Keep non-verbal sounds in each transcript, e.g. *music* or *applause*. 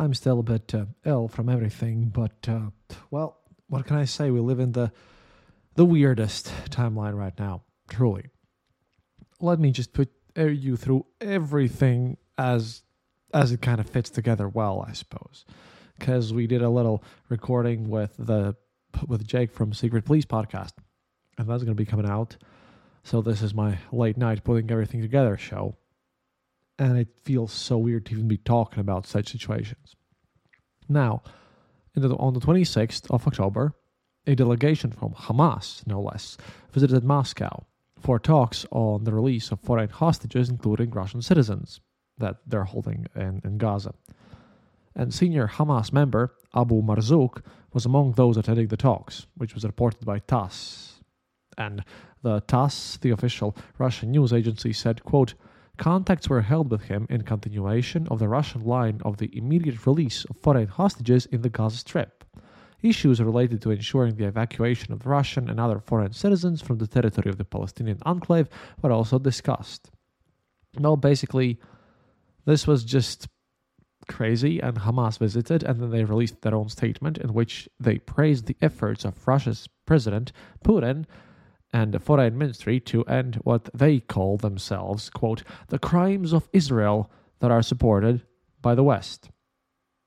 I'm still a bit uh, ill from everything, but uh, well, what can I say? We live in the the weirdest timeline right now, truly. Let me just put uh, you through everything as as it kind of fits together well, I suppose. Because we did a little recording with the with Jake from Secret Police podcast, and that's going to be coming out. So this is my late night putting everything together show and it feels so weird to even be talking about such situations. Now, the, on the 26th of October, a delegation from Hamas, no less, visited Moscow for talks on the release of foreign hostages, including Russian citizens that they're holding in, in Gaza. And senior Hamas member Abu Marzouk was among those attending the talks, which was reported by TASS. And the TASS, the official Russian news agency, said, quote, Contacts were held with him in continuation of the Russian line of the immediate release of foreign hostages in the Gaza Strip. Issues related to ensuring the evacuation of Russian and other foreign citizens from the territory of the Palestinian enclave were also discussed. Well, basically, this was just crazy, and Hamas visited, and then they released their own statement in which they praised the efforts of Russia's President Putin and foreign ministry to end what they call themselves, quote, the crimes of Israel that are supported by the West.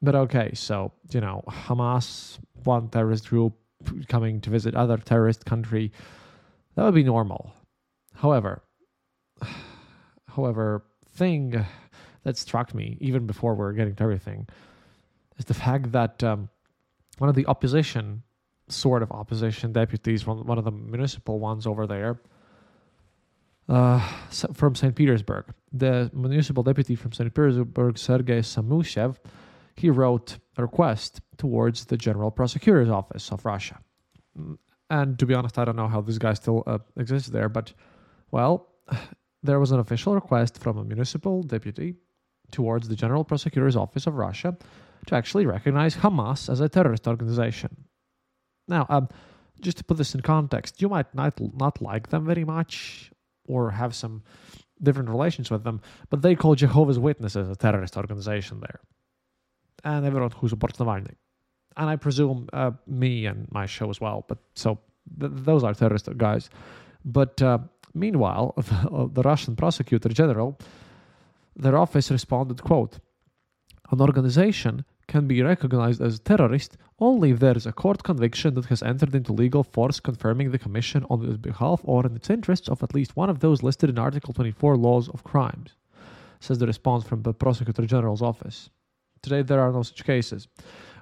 But okay, so, you know, Hamas, one terrorist group coming to visit other terrorist country, that would be normal. However, *sighs* however, thing that struck me, even before we're getting to everything, is the fact that um, one of the opposition sort of opposition deputies, one, one of the municipal ones over there, uh, from St. Petersburg. The municipal deputy from St. Petersburg, Sergei Samushev, he wrote a request towards the General Prosecutor's Office of Russia. And to be honest, I don't know how this guy still uh, exists there, but well, there was an official request from a municipal deputy towards the General Prosecutor's Office of Russia to actually recognize Hamas as a terrorist organization. Now, um, just to put this in context, you might not not like them very much or have some different relations with them, but they call Jehovah's Witnesses a terrorist organization there, and everyone who supports Navalny, and I presume uh, me and my show as well. But so th- those are terrorist guys. But uh, meanwhile, the, *laughs* the Russian prosecutor general, their office responded, "quote An organization can be recognized as a terrorist only if there is a court conviction that has entered into legal force confirming the commission on its behalf or in its interests of at least one of those listed in Article 24 Laws of Crimes, says the response from the Prosecutor General's office. Today, there are no such cases.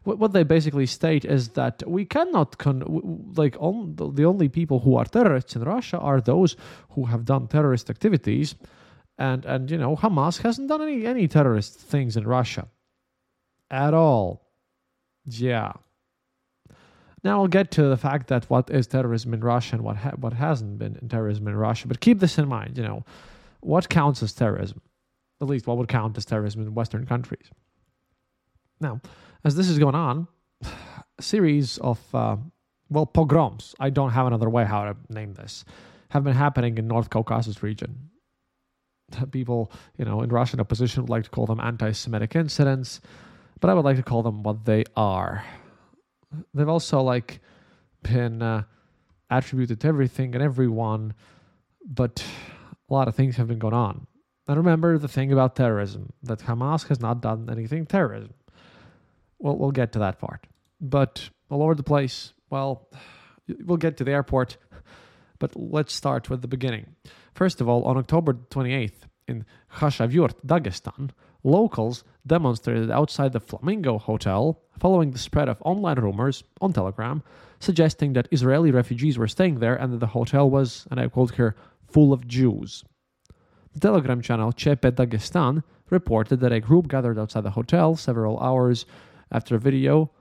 What they basically state is that we cannot, con- like, on, the only people who are terrorists in Russia are those who have done terrorist activities, and and you know Hamas hasn't done any any terrorist things in Russia at all. Yeah. Now I'll get to the fact that what is terrorism in Russia and what ha- what hasn't been in terrorism in Russia. But keep this in mind. You know, what counts as terrorism? At least what would count as terrorism in Western countries. Now, as this is going on, a series of uh, well pogroms. I don't have another way how to name this. Have been happening in North Caucasus region, People, you know, in Russian opposition would like to call them anti Semitic incidents, but I would like to call them what they are. They've also, like, been uh, attributed to everything and everyone, but a lot of things have been going on. And remember the thing about terrorism that Hamas has not done anything terrorism. Well, we'll get to that part. But all over the place, well, we'll get to the airport. But let's start with the beginning. First of all, on October 28th in Khashavyurt, Dagestan, locals demonstrated outside the Flamingo Hotel following the spread of online rumors on Telegram suggesting that Israeli refugees were staying there and that the hotel was, and I quote here, full of Jews. The Telegram channel Chepe Dagestan reported that a group gathered outside the hotel several hours after a video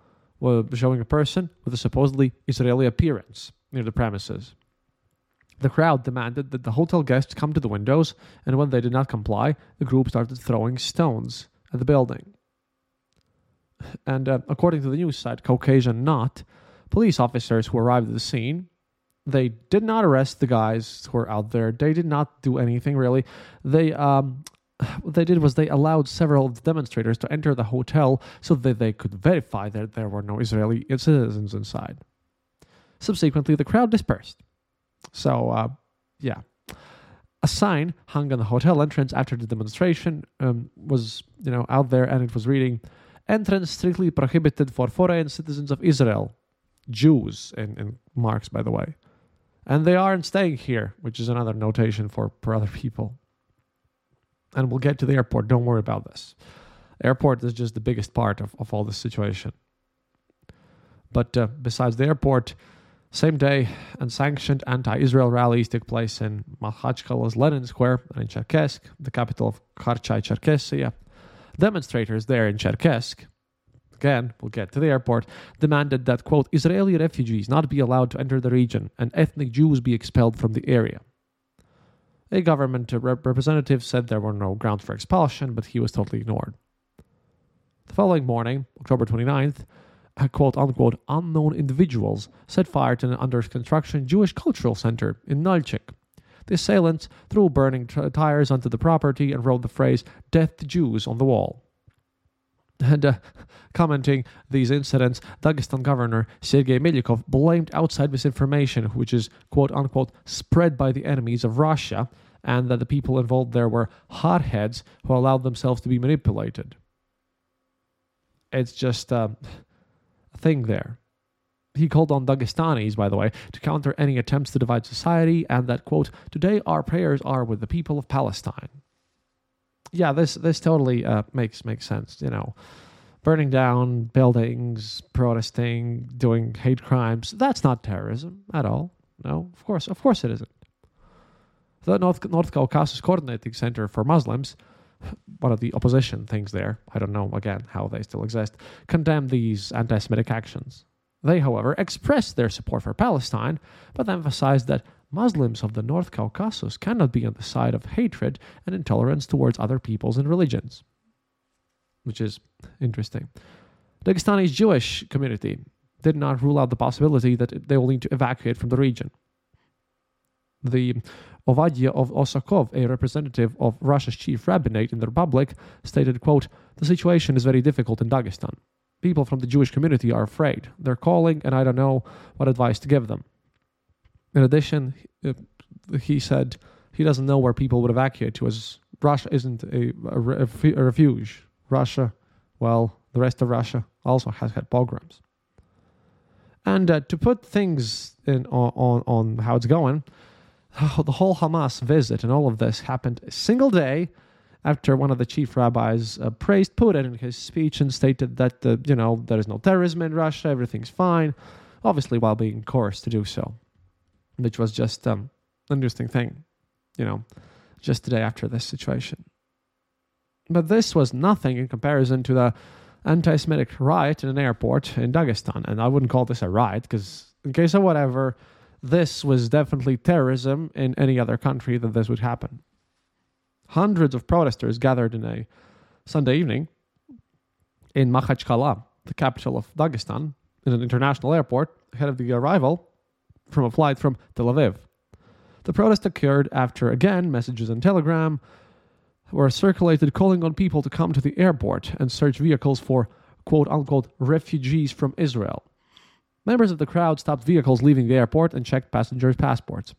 uh, showing a person with a supposedly Israeli appearance near the premises. The crowd demanded that the hotel guests come to the windows, and when they did not comply, the group started throwing stones at the building. And uh, according to the news site Caucasian Knot, police officers who arrived at the scene, they did not arrest the guys who were out there. They did not do anything really. They um, what they did was they allowed several demonstrators to enter the hotel so that they could verify that there were no Israeli citizens inside. Subsequently, the crowd dispersed. So, uh, yeah. A sign hung on the hotel entrance after the demonstration um, was, you know, out there, and it was reading, "Entrance strictly prohibited for foreign citizens of Israel, Jews," in, in marks, by the way, and they aren't staying here, which is another notation for for other people. And we'll get to the airport. Don't worry about this. Airport is just the biggest part of, of all this situation. But uh, besides the airport, same day, unsanctioned anti-Israel rallies took place in Makhachkala's Lenin Square and in Cherkessk, the capital of Karachay-Cherkessia. Demonstrators there in Cherkessk, again, we'll get to the airport, demanded that, quote, Israeli refugees not be allowed to enter the region and ethnic Jews be expelled from the area. A government rep- representative said there were no grounds for expulsion, but he was totally ignored. The following morning, October 29th, quote unquote unknown individuals set fire to an under construction Jewish cultural center in Nalchik. The assailants threw burning t- tires onto the property and wrote the phrase Death to Jews on the wall. And uh, commenting these incidents, Dagestan governor Sergei Melikov blamed outside misinformation, which is quote unquote spread by the enemies of Russia, and that the people involved there were hotheads who allowed themselves to be manipulated. It's just. Uh, thing there. He called on Dagestanis, by the way, to counter any attempts to divide society, and that, quote, today our prayers are with the people of Palestine. Yeah, this this totally uh, makes makes sense. You know, burning down buildings, protesting, doing hate crimes. That's not terrorism at all. No, of course, of course it isn't. The North North Caucasus Coordinating Center for Muslims one of the opposition things there, I don't know again how they still exist, condemned these anti Semitic actions. They, however, expressed their support for Palestine, but emphasized that Muslims of the North Caucasus cannot be on the side of hatred and intolerance towards other peoples and religions. Which is interesting. Dagestani's Jewish community did not rule out the possibility that they will need to evacuate from the region. The Ovadia of Osakov, a representative of Russia's chief rabbinate in the Republic, stated, quote, The situation is very difficult in Dagestan. People from the Jewish community are afraid. They're calling, and I don't know what advice to give them. In addition, he said he doesn't know where people would evacuate to, as Russia isn't a, a, a refuge. Russia, well, the rest of Russia also has had pogroms. And uh, to put things in on, on, on how it's going, *laughs* the whole Hamas visit and all of this happened a single day after one of the chief rabbis uh, praised Putin in his speech and stated that uh, you know there is no terrorism in Russia, everything's fine, obviously while being coerced to do so, which was just um, an interesting thing, you know, just the day after this situation. But this was nothing in comparison to the anti-Semitic riot in an airport in Dagestan, and I wouldn't call this a riot because, in case of whatever this was definitely terrorism in any other country that this would happen. Hundreds of protesters gathered in a Sunday evening in Makhachkala, the capital of Dagestan, in an international airport ahead of the arrival from a flight from Tel Aviv. The protest occurred after, again, messages on Telegram were circulated calling on people to come to the airport and search vehicles for quote unquote refugees from Israel. Members of the crowd stopped vehicles leaving the airport and checked passengers' passports.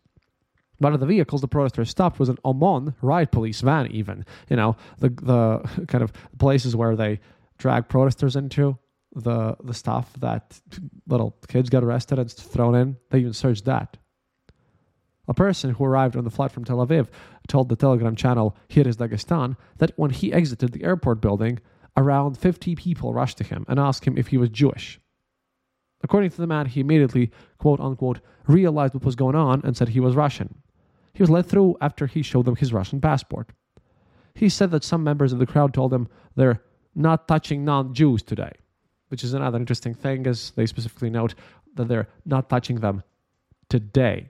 One of the vehicles the protesters stopped was an OMON riot police van, even. You know, the, the *laughs* kind of places where they drag protesters into, the, the stuff that little kids get arrested and thrown in. They even searched that. A person who arrived on the flight from Tel Aviv told the Telegram channel Here is Dagestan that when he exited the airport building, around 50 people rushed to him and asked him if he was Jewish. According to the man, he immediately, quote unquote, realized what was going on and said he was Russian. He was let through after he showed them his Russian passport. He said that some members of the crowd told him they're not touching non Jews today, which is another interesting thing, as they specifically note that they're not touching them today.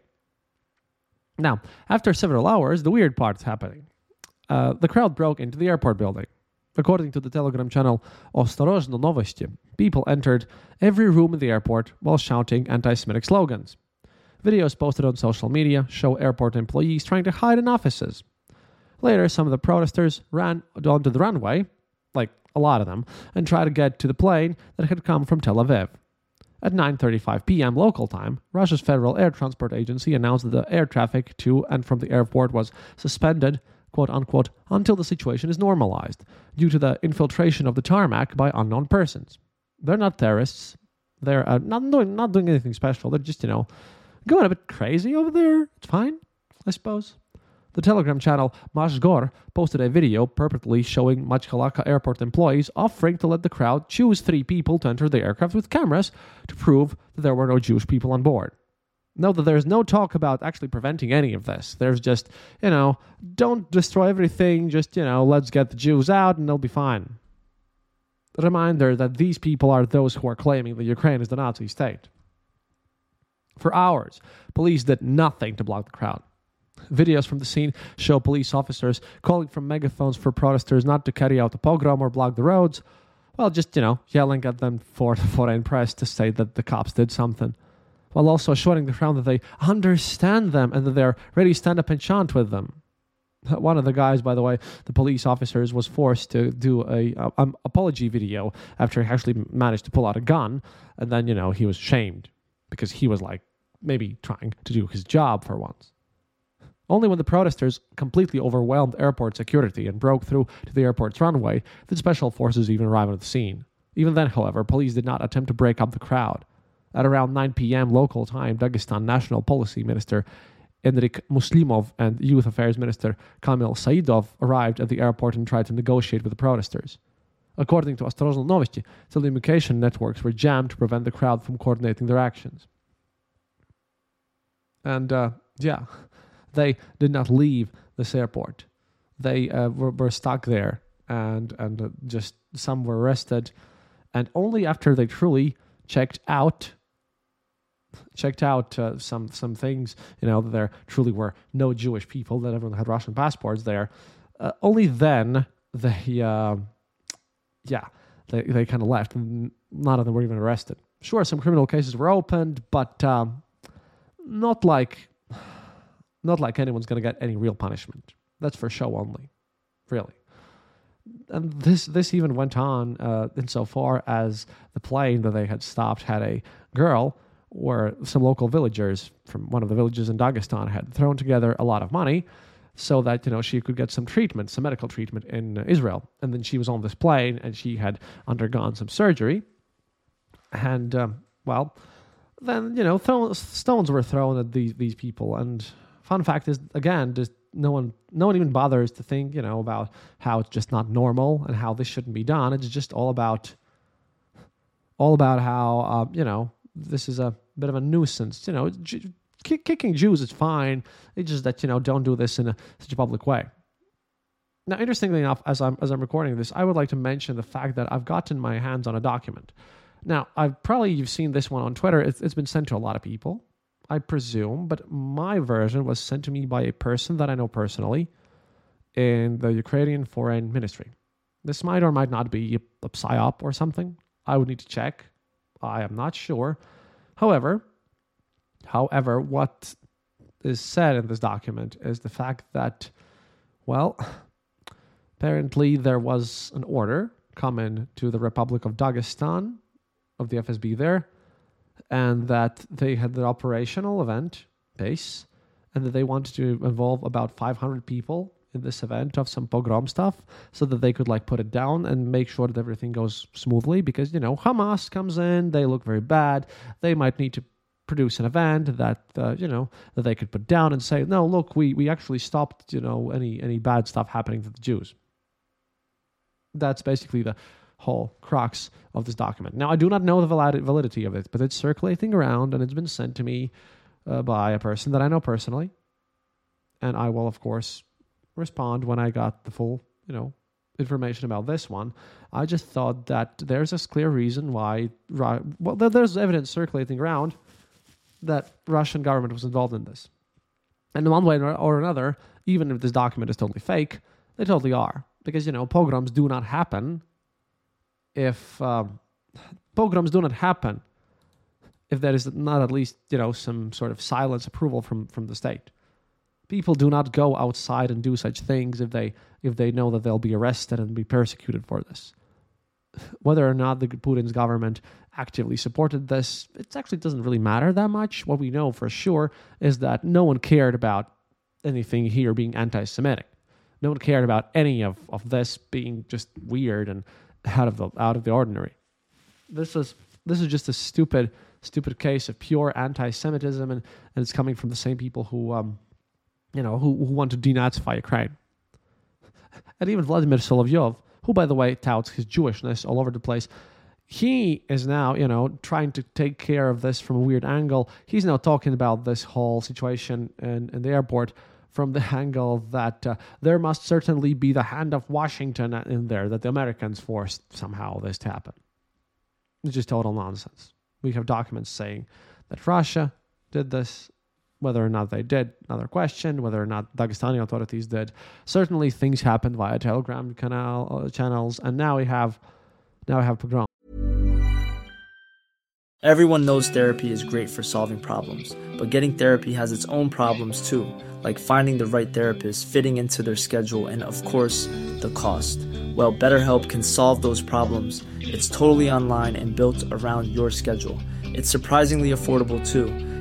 Now, after several hours, the weird part's happening. Uh, the crowd broke into the airport building. According to the Telegram channel Ostorozhno Novosti, people entered every room in the airport while shouting anti Semitic slogans. Videos posted on social media show airport employees trying to hide in offices. Later, some of the protesters ran onto the runway, like a lot of them, and tried to get to the plane that had come from Tel Aviv. At 9:35 p.m. local time, Russia's Federal Air Transport Agency announced that the air traffic to and from the airport was suspended, quote unquote, until the situation is normalized due to the infiltration of the tarmac by unknown persons. They're not terrorists. They're uh, not doing not doing anything special. They're just, you know, going a bit crazy over there. It's fine, I suppose. The Telegram channel Mashgor posted a video purportedly showing Makhachkala airport employees offering to let the crowd choose three people to enter the aircraft with cameras to prove that there were no Jewish people on board. Note that there's no talk about actually preventing any of this. There's just, you know, don't destroy everything, just, you know, let's get the Jews out and they'll be fine. reminder that these people are those who are claiming that Ukraine is the Nazi state. For hours, police did nothing to block the crowd. Videos from the scene show police officers calling from megaphones for protesters not to carry out the pogrom or block the roads. Well, just, you know, yelling at them for the foreign press to say that the cops did something. While also assuring the crowd that they understand them and that they're ready to stand up and chant with them. One of the guys, by the way, the police officers, was forced to do a, a um, apology video after he actually managed to pull out a gun, and then you know he was shamed because he was like maybe trying to do his job for once. Only when the protesters completely overwhelmed airport security and broke through to the airport's runway did special forces even arrive at the scene. Even then, however, police did not attempt to break up the crowd. At around 9 p.m. local time, Dagestan National Policy Minister Enrik Muslimov and Youth Affairs Minister Kamil Saidov arrived at the airport and tried to negotiate with the protesters. According to Ostorozhno Novosti, telecommunication networks were jammed to prevent the crowd from coordinating their actions. And uh, yeah, *laughs* they did not leave this airport. They uh, were, were, stuck there, and and uh, just some were arrested, and only after they truly checked out, checked out uh, some some things, you know, there truly were no Jewish people, that everyone had Russian passports there. Uh, only then they, uh, yeah, they they kind of left, and none of them were even arrested. Sure, some criminal cases were opened, but um, not like not like anyone's going to get any real punishment. That's for show only, really. And this this even went on uh, insofar as the plane that they had stopped had a girl where some local villagers from one of the villages in Dagestan had thrown together a lot of money so that you know she could get some treatment, some medical treatment in Israel. And then she was on this plane and she had undergone some surgery. And um, well, then you know stones were thrown at these these people and fun fact is again just no one no one even bothers to think you know about how it's just not normal and how this shouldn't be done it's just all about all about how uh, you know this is a bit of a nuisance you know j- kicking jews is fine it's just that you know don't do this in a, such a public way now interestingly enough as i'm as i'm recording this i would like to mention the fact that i've gotten my hands on a document now i've probably you've seen this one on twitter it's, it's been sent to a lot of people I presume, but my version was sent to me by a person that I know personally in the Ukrainian Foreign Ministry. This might or might not be a psyop or something. I would need to check. I am not sure. However, however, what is said in this document is the fact that, well, Apparently, there was an order coming to the Republic of Dagestan of the FSB there, and that they had the operational event base, and that they wanted to involve about 500 people in this event of some pogrom stuff so that they could like put it down and make sure that everything goes smoothly because you know hamas comes in they look very bad they might need to produce an event that uh, you know that they could put down and say no look we we actually stopped you know any any bad stuff happening to the jews. That's basically the whole crux of this document. Now i do not know the validity of it but it's circulating around and it's been sent to me uh, by a person that i know personally. And i will of course respond when I got the full, you know, information about this one. I just thought that there's a clear reason why, well, there's evidence circulating around that Russian government was involved in this. And one way or another, even if this document is totally fake, they totally are. Because, you know, pogroms do not happen if um, pogroms do not happen if there is not at least, you know, some sort of silence approval from, from the state people do not go outside and do such things if they if they know that they'll be arrested and be persecuted for this. *sighs* Whether or not the Putin's government actively supported this, it actually doesn't really matter that much. What we know for sure is that no one cared about anything here being anti-Semitic. No one cared about any of, of this being just weird and out of the out of the ordinary. This is this is just a stupid stupid case of pure anti-Semitism, and, and it's coming from the same people who um, you know, who, who want to denazify Ukraine. And even Vladimir Solovyov, who, by the way, touts his Jewishness all over the place, he is now, you know, trying to take care of this from a weird angle. He's now talking about this whole situation in, in the airport from the *laughs* angle that uh, there must certainly be the hand of Washington in there, that the Americans forced somehow this to happen. It's just total nonsense. We have documents saying that Russia did this whether or not they did, another question. Whether or not Dagestani authorities did, certainly things happened via Telegram canal uh, channels, and now we have, now we have pogrom. Everyone knows therapy is great for solving problems, but getting therapy has its own problems too, like finding the right therapist, fitting into their schedule, and of course, the cost. Well, BetterHelp can solve those problems. It's totally online and built around your schedule. It's surprisingly affordable too.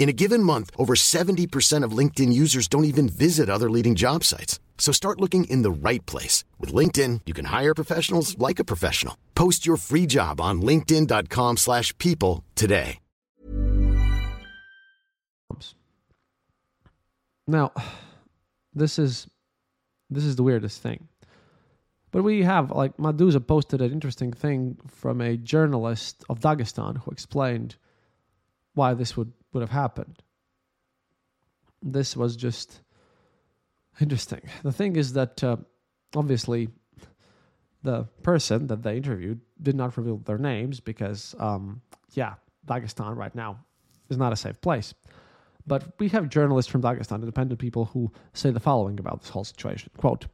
In a given month, over 70% of LinkedIn users don't even visit other leading job sites. So start looking in the right place. With LinkedIn, you can hire professionals like a professional. Post your free job on linkedin.com slash people today. Now, this is this is the weirdest thing. But we have, like, Meduza posted an interesting thing from a journalist of Dagestan who explained why this would would have happened. This was just interesting. The thing is that uh, obviously the person that they interviewed did not reveal their names because, um, yeah, Dagestan right now is not a safe place. But we have journalists from Dagestan, independent people, who say the following about this whole situation. Quote,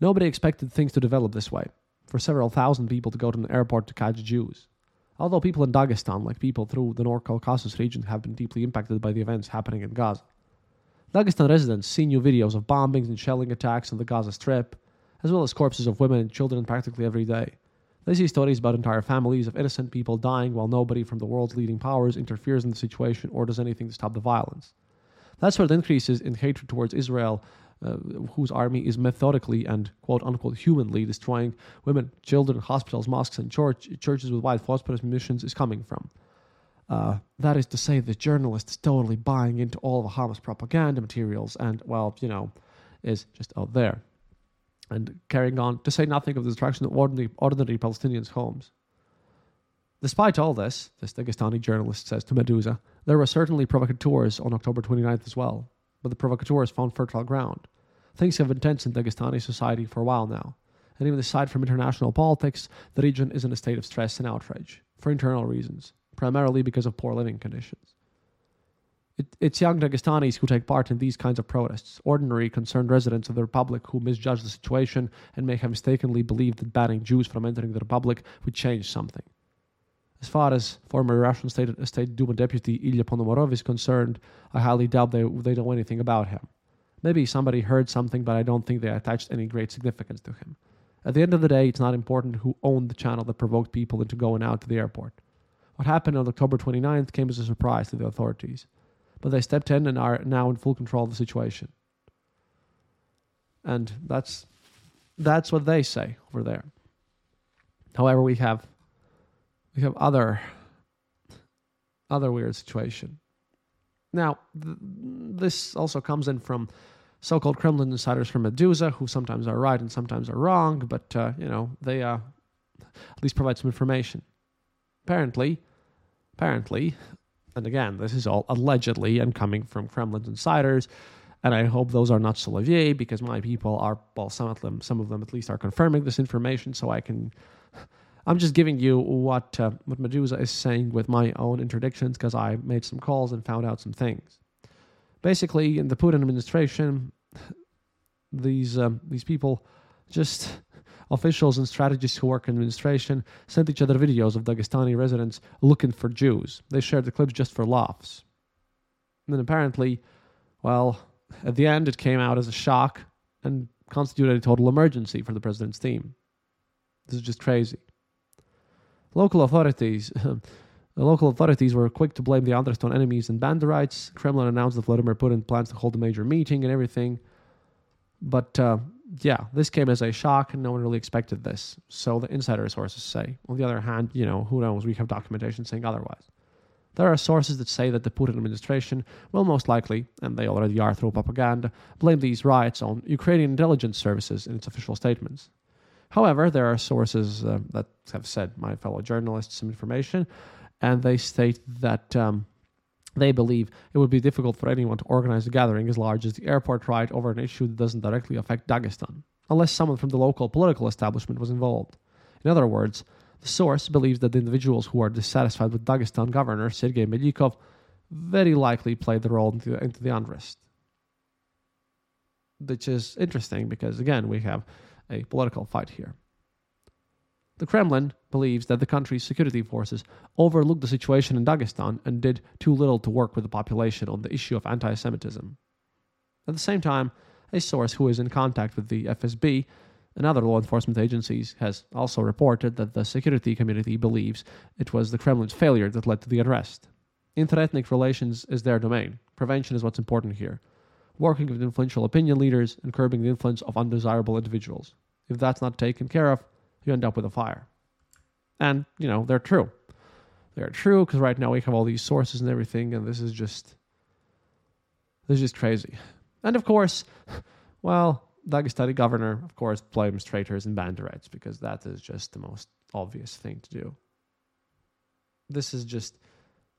Nobody expected things to develop this way. For several thousand people to go to an airport to catch Jews. Although people in Dagestan, like people through the North Caucasus region, have been deeply impacted by the events happening in Gaza. Dagestan residents see new videos of bombings and shelling attacks on the Gaza Strip, as well as corpses of women and children practically every day. They see stories about entire families of innocent people dying while nobody from the world's leading powers interferes in the situation or does anything to stop the violence. That's where the increases in hatred towards Israel uh, whose army is methodically and quote unquote humanly destroying women, children, hospitals, mosques, and church, churches with white phosphorus munitions is coming from. Uh, that is to say, the journalist is totally buying into all of Hamas propaganda materials and, well, you know, is just out there. And carrying on, to say nothing of the destruction of ordinary, ordinary Palestinians' homes. Despite all this, this Dagestani journalist says to Meduza, there were certainly provocateurs on October 29th as well but the provocateurs found fertile ground. Things have been tense in Dagestani society for a while now, And even aside from international politics, the region is in a state of stress and outrage for internal reasons, primarily because of poor living conditions. It, it's young Dagestanis who take part in these kinds of protests, ordinary, concerned residents of the Republic who misjudge the situation and may have mistakenly believed that banning Jews from entering the Republic would change something. As far as former Russian State, State Duma deputy Ilya Ponomarev is concerned, I highly doubt they, they know anything about him. Maybe somebody heard something, but I don't think they attached any great significance to him. At the end of the day, it's not important who owned the channel that provoked people into going out to the airport. What happened on October 29th came as a surprise to the authorities but they stepped in and are now in full control of the situation. And that's that's what they say over there. However, we have we have other other weird situation. Now, th- this also comes in from so-called Kremlin insiders from Meduza, who sometimes are right and sometimes are wrong, but uh, you know they uh, at least provide some information. Apparently, apparently, and again, this is all allegedly and coming from Kremlin insiders. And I hope those are not Solovey because my people are, well, some of them, some of them at least are confirming this information. So I can, I'm just giving you what, uh, what Meduza is saying with my own interdictions because I made some calls and found out some things. Basically, in the Putin administration, *sighs* these, um, these people just *laughs* Officials and strategists who work in administration sent each other videos of Dagestani residents looking for Jews. They shared the clips just for laughs. And then apparently, well, at the end, it came out as a shock and constituted a total emergency for the president's team. This is just crazy. Local authorities. The *laughs* local authorities were quick to blame the Andreston enemies and Banderites. Kremlin announced that Vladimir Putin plans to hold a major meeting and everything. But uh, yeah, this came as a shock, and no one really expected this. So the insider sources say. On the other hand, you know, who knows? We have documentation saying otherwise. There are sources that say that the Putin administration will most likely, and they already are through propaganda, blame these riots on Ukrainian intelligence services in its official statements. However, there are sources uh, that have said, my fellow journalists, some information, and they state that um, they believe it would be difficult for anyone to organize a gathering as large as the airport riot over an issue that doesn't directly affect Dagestan, unless someone from the local political establishment was involved. In other words, the source believes that the individuals who are dissatisfied with Dagestan governor Sergei Melikov very likely played the role into, into the unrest. Which is interesting because, again, we have a political fight here. The Kremlin believes that the country's security forces overlooked the situation in Dagestan and did too little to work with the population on the issue of anti Semitism. At the same time, a source who is in contact with the FSB and other law enforcement agencies has also reported that the security community believes it was the Kremlin's failure that led to the arrest. Interethnic relations is their domain. Prevention is what's important here. Working with influential opinion leaders and curbing the influence of undesirable individuals. If that's not taken care of, you end up with a fire. And, you know, they're true. They're true because right now we have all these sources and everything, and this is just this is just crazy. And of course, well, Dagestani governor, of course, blames traitors and banderites because that is just the most obvious thing to do. This is just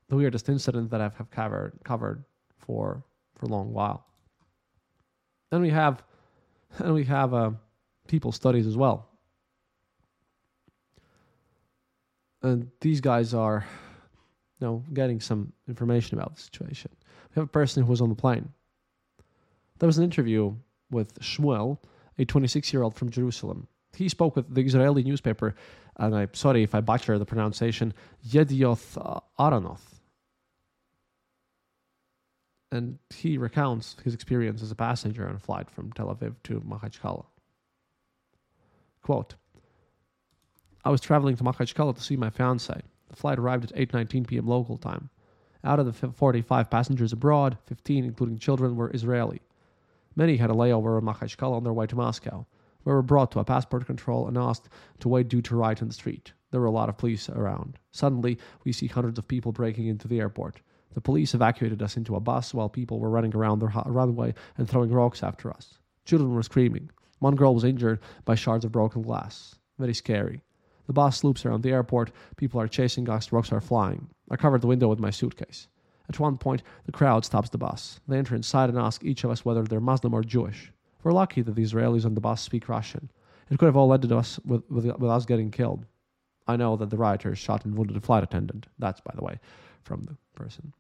the weirdest incident that I've have covered covered for for a long while. Then we have and we have uh, people studies as well. and these guys are you know getting some information about the situation. We have a person who was on the plane. There was an interview with Shmuel, a 26 year old from Jerusalem. He spoke with the Israeli newspaper, and I'm sorry if I butcher the pronunciation, Yedioth Ahronoth. And he recounts his experience as a passenger on a flight from Tel Aviv to Makhachkala. Quote, I was traveling to Makhachkala to see my fiancée. The flight arrived at 8:19 p.m. local time. Out of the 45 passengers abroad, 15, including children, were Israeli. Many had a layover in Makhachkala on their way to Moscow. We were brought to a passport control and asked to wait due to riot in the street. There were a lot of police around. Suddenly, we see hundreds of people breaking into the airport. The police evacuated us into a bus while people were running around the runway and throwing rocks after us. Children were screaming. One girl was injured by shards of broken glass. Very scary. The bus loops around the airport. People are chasing us. Rocks are flying. I covered the window with my suitcase. At one point, the crowd stops the bus. They enter inside and ask each of us whether they're Muslim or Jewish. We're lucky that the Israelis on the bus speak Russian. It could have all ended us with, with, with us getting killed. I know that the rioters shot and wounded a flight attendant. That's, by the way, from the person.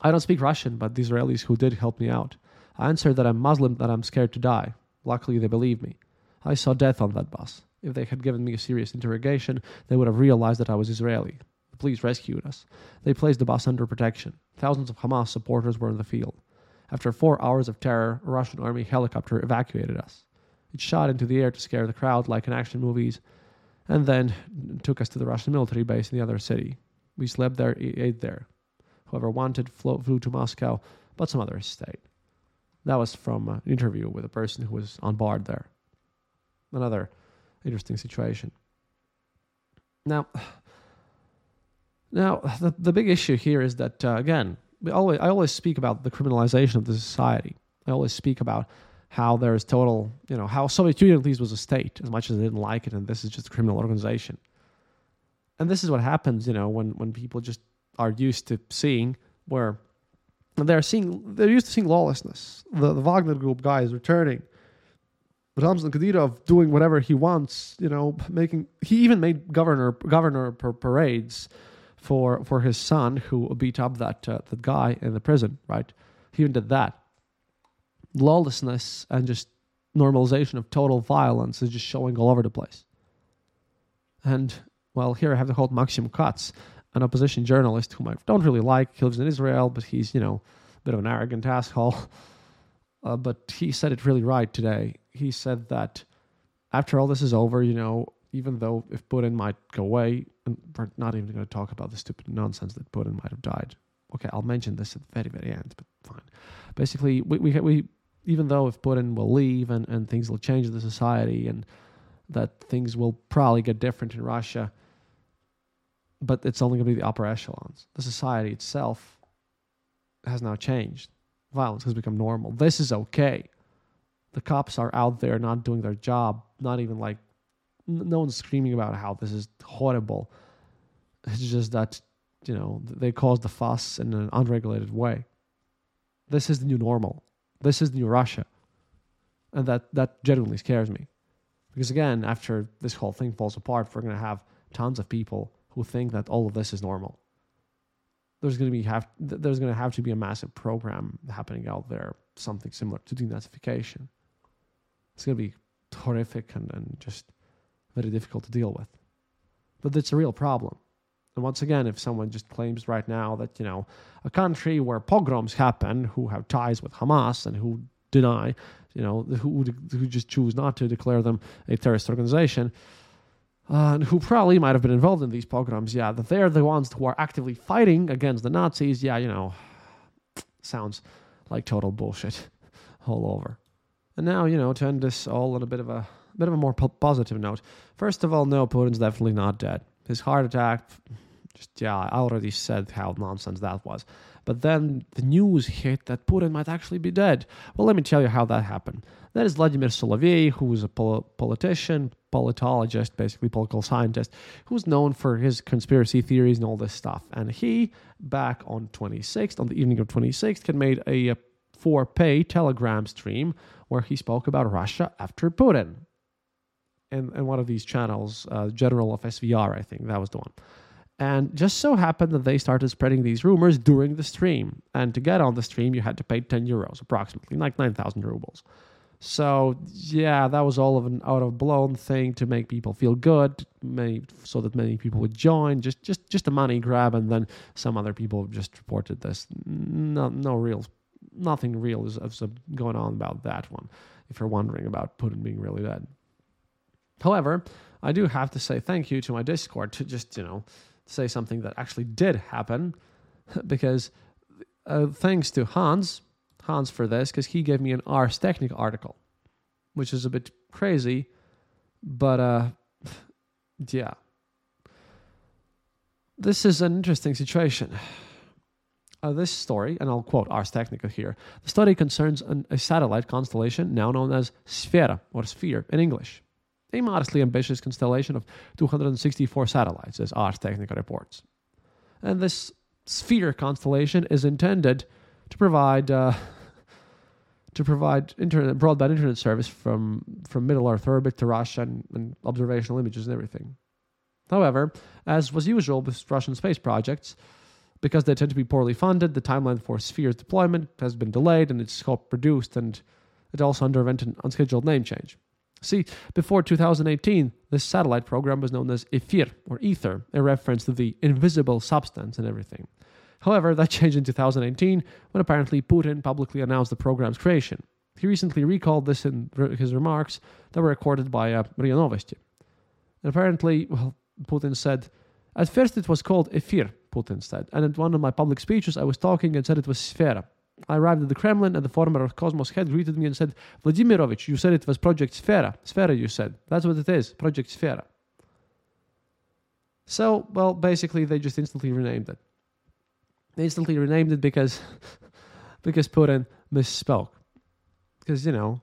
I don't speak Russian, but the Israelis who did help me out. I answered that I'm Muslim, that I'm scared to die. Luckily, they believed me. I saw death on that bus. If they had given me a serious interrogation, they would have realized that I was Israeli. The police rescued us. They placed the bus under protection. Thousands of Hamas supporters were in the field. After four hours of terror, a Russian army helicopter evacuated us. It shot into the air to scare the crowd like in action movies, and then took us to the Russian military base in the other city. We slept there, ate there. Whoever wanted flew to Moscow, but some others stayed. That was from an interview with a person who was on board there. Another interesting situation. Now, *sighs* now the, the big issue here is that uh, again, we always I always speak about the criminalization of the society. I always speak about how there's total, you know, how Soviet Union at least was a state as much as they didn't like it, and this is just a criminal organization. And this is what happens, you know, when when people just are used to seeing where they're seeing they're used to seeing lawlessness. The, the Wagner Group guy is returning. Ramzan Kadyrov doing whatever he wants, you know, making he even made governor governor parades for for his son who beat up that uh, that guy in the prison, right? He even did that. Lawlessness and just normalization of total violence is just showing all over the place. And well, here I have to hold Maxim Katz, an opposition journalist whom I don't really like. He lives in Israel, but he's, you know, a bit of an arrogant asshole. *laughs* Uh, but he said it really right today. He said that after all this is over, you know, even though if Putin might go away, and we're not even going to talk about the stupid nonsense that Putin might have died. Okay, I'll mention this at the very, very end, but fine. Basically, we, we, we even though if Putin will leave and, and things will change in the society and that things will probably get different in Russia, but it's only going to be the upper echelons. The society itself has now changed. Violence has become normal. This is okay. The cops are out there not doing their job, not even like, no one's screaming about how this is horrible. It's just that, you know, they caused the fuss in an unregulated way. This is the new normal. This is the new Russia. And that, that genuinely scares me. Because again, after this whole thing falls apart, we're going to have tons of people who think that all of this is normal. There's going to be have there's going to have to be a massive program happening out there, something similar to denazification. It's going to be horrific and, and just very difficult to deal with. But it's a real problem. And once again, if someone just claims right now that, you know, a country where pogroms happen, who have ties with Hamas and who deny, you know, who, who just choose not to declare them a terrorist organization, uh, and who probably might have been involved in these pogroms, yeah, that they're the ones who are actively fighting against the Nazis, yeah, you know, sounds like total bullshit *laughs* all over. And now, you know, to end this all on a bit of a bit of a more po- positive note. First of all, no, Putin's definitely not dead. His heart attack, just yeah, I already said how nonsense that was. But then the news hit that Putin might actually be dead. Well, let me tell you how that happened. That is Vladimir Solovey, who is a pol- politician, politologist, basically political scientist, who's known for his conspiracy theories and all this stuff. And he, back on 26th, on the evening of 26th, had made a, a for pay Telegram stream where he spoke about Russia after Putin. And, and one of these channels, uh, General of SVR, I think that was the one. And just so happened that they started spreading these rumors during the stream. And to get on the stream, you had to pay 10 euros, approximately, like 9,000 rubles. So yeah, that was all of an out of blown thing to make people feel good, so that many people would join. Just just just a money grab, and then some other people just reported this. No, no real, nothing real is, is going on about that one. If you're wondering about Putin being really dead. However, I do have to say thank you to my Discord to just you know say something that actually did happen, *laughs* because uh, thanks to Hans Hans for this because he gave me an Ars Technica article, which is a bit crazy, but uh, *sighs* yeah. This is an interesting situation. Uh, this story, and I'll quote Ars Technica here. The study concerns an, a satellite constellation now known as Sphera, or Sphere in English. A modestly ambitious constellation of 264 satellites, as Ars Technica reports. And this Sphere constellation is intended to provide uh, *laughs* to provide internet broadband internet service from from middle earth orbit to russia and, and observational images and everything however as was usual with russian space projects because they tend to be poorly funded the timeline for sphere's deployment has been delayed and its scope reduced and it also underwent an unscheduled name change See, before 2018, this satellite program was known as EFIR, or Ether, a reference to the invisible substance and everything. However, that *laughs* changed in 2018 when apparently Putin publicly announced the program's creation. He recently recalled this in his remarks that were recorded by uh, Novosti. And apparently, well, Putin said, At first it was called EFIR, Putin said, and at one of my public speeches I was talking and said it was Sfera. I arrived at the Kremlin and the former Cosmos head greeted me and said, Vladimirovich, you said it was Project Sfera. Sfera, you said. That's what it is, Project Sfera. So, well, basically, they just instantly renamed it. They instantly renamed it because, *laughs* because Putin misspoke. Because, you know,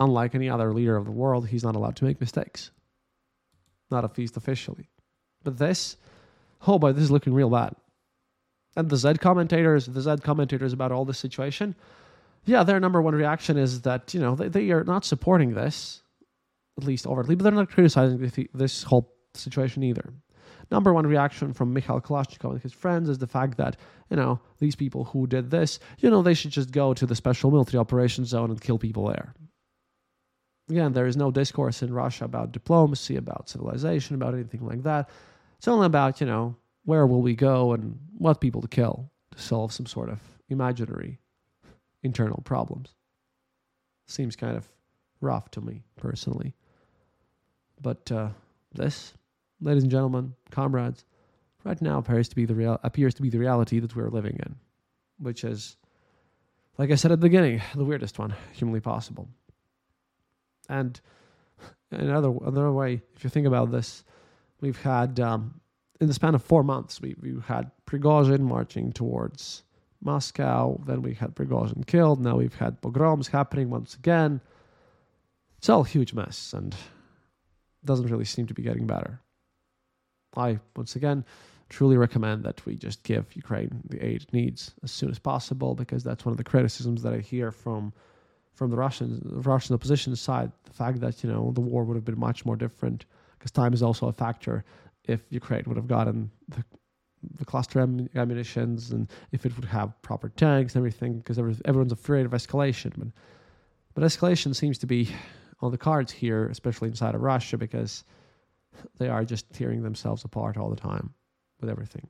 unlike any other leader of the world, he's not allowed to make mistakes. Not at least officially. But this, oh boy, this is looking real bad and the Z commentators, the Z commentators about all this situation, yeah, their number one reaction is that you know they, they are not supporting this, at least overtly, but they're not criticizing this whole situation either. Number one reaction from Mikhail Kalashnikov and his friends is the fact that you know these people who did this, you know, they should just go to the special military operations zone and kill people there. Again, there is no discourse in Russia about diplomacy, about civilization, about anything like that. It's only about you know where will we go and what people to kill to solve some sort of imaginary internal problems. Seems kind of rough to me personally. But uh, this, ladies and gentlemen, comrades, right now appears to be the real appears to be the reality that we're living in, which is, like I said at the beginning, the weirdest one humanly possible. And another another way, if you think about this, we've had um, in the span of four months, we, we had Prigozhin marching towards Moscow. Then we had Prigozhin killed. Now we've had pogroms happening once again. It's all a huge mess and doesn't really seem to be getting better. I, once again, truly recommend that we just give Ukraine the aid it needs as soon as possible because that's one of the criticisms that I hear from from the Russian Russian opposition side. The fact that you know the war would have been much more different because time is also a factor if Ukraine would have gotten the the cluster ammunitions and if it would have proper tanks and everything because everyone's afraid of escalation. But but escalation seems to be on the cards here especially inside of Russia because they are just tearing themselves apart all the time with everything.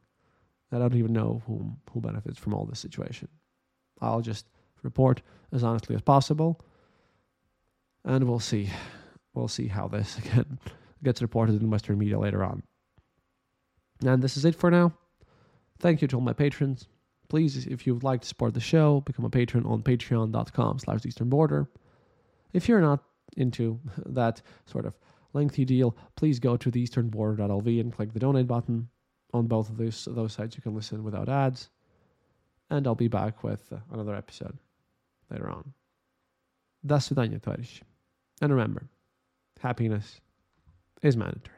I don't even know who who benefits from all this situation. I'll just report as honestly as possible and we'll see we'll see how this *laughs* again gets reported in western media later on and this is it for now. Thank you to all my patrons. Please, if you would like to support the show, become a patron on patreon.com slash eastern border. If you're not into *laughs* that sort of lengthy deal, please go to theeasternborder.lv and click the donate button. On both of those, those sites, you can listen without ads. And I'll be back with another episode later on. До свидания, товарищи. And remember, happiness is mandatory.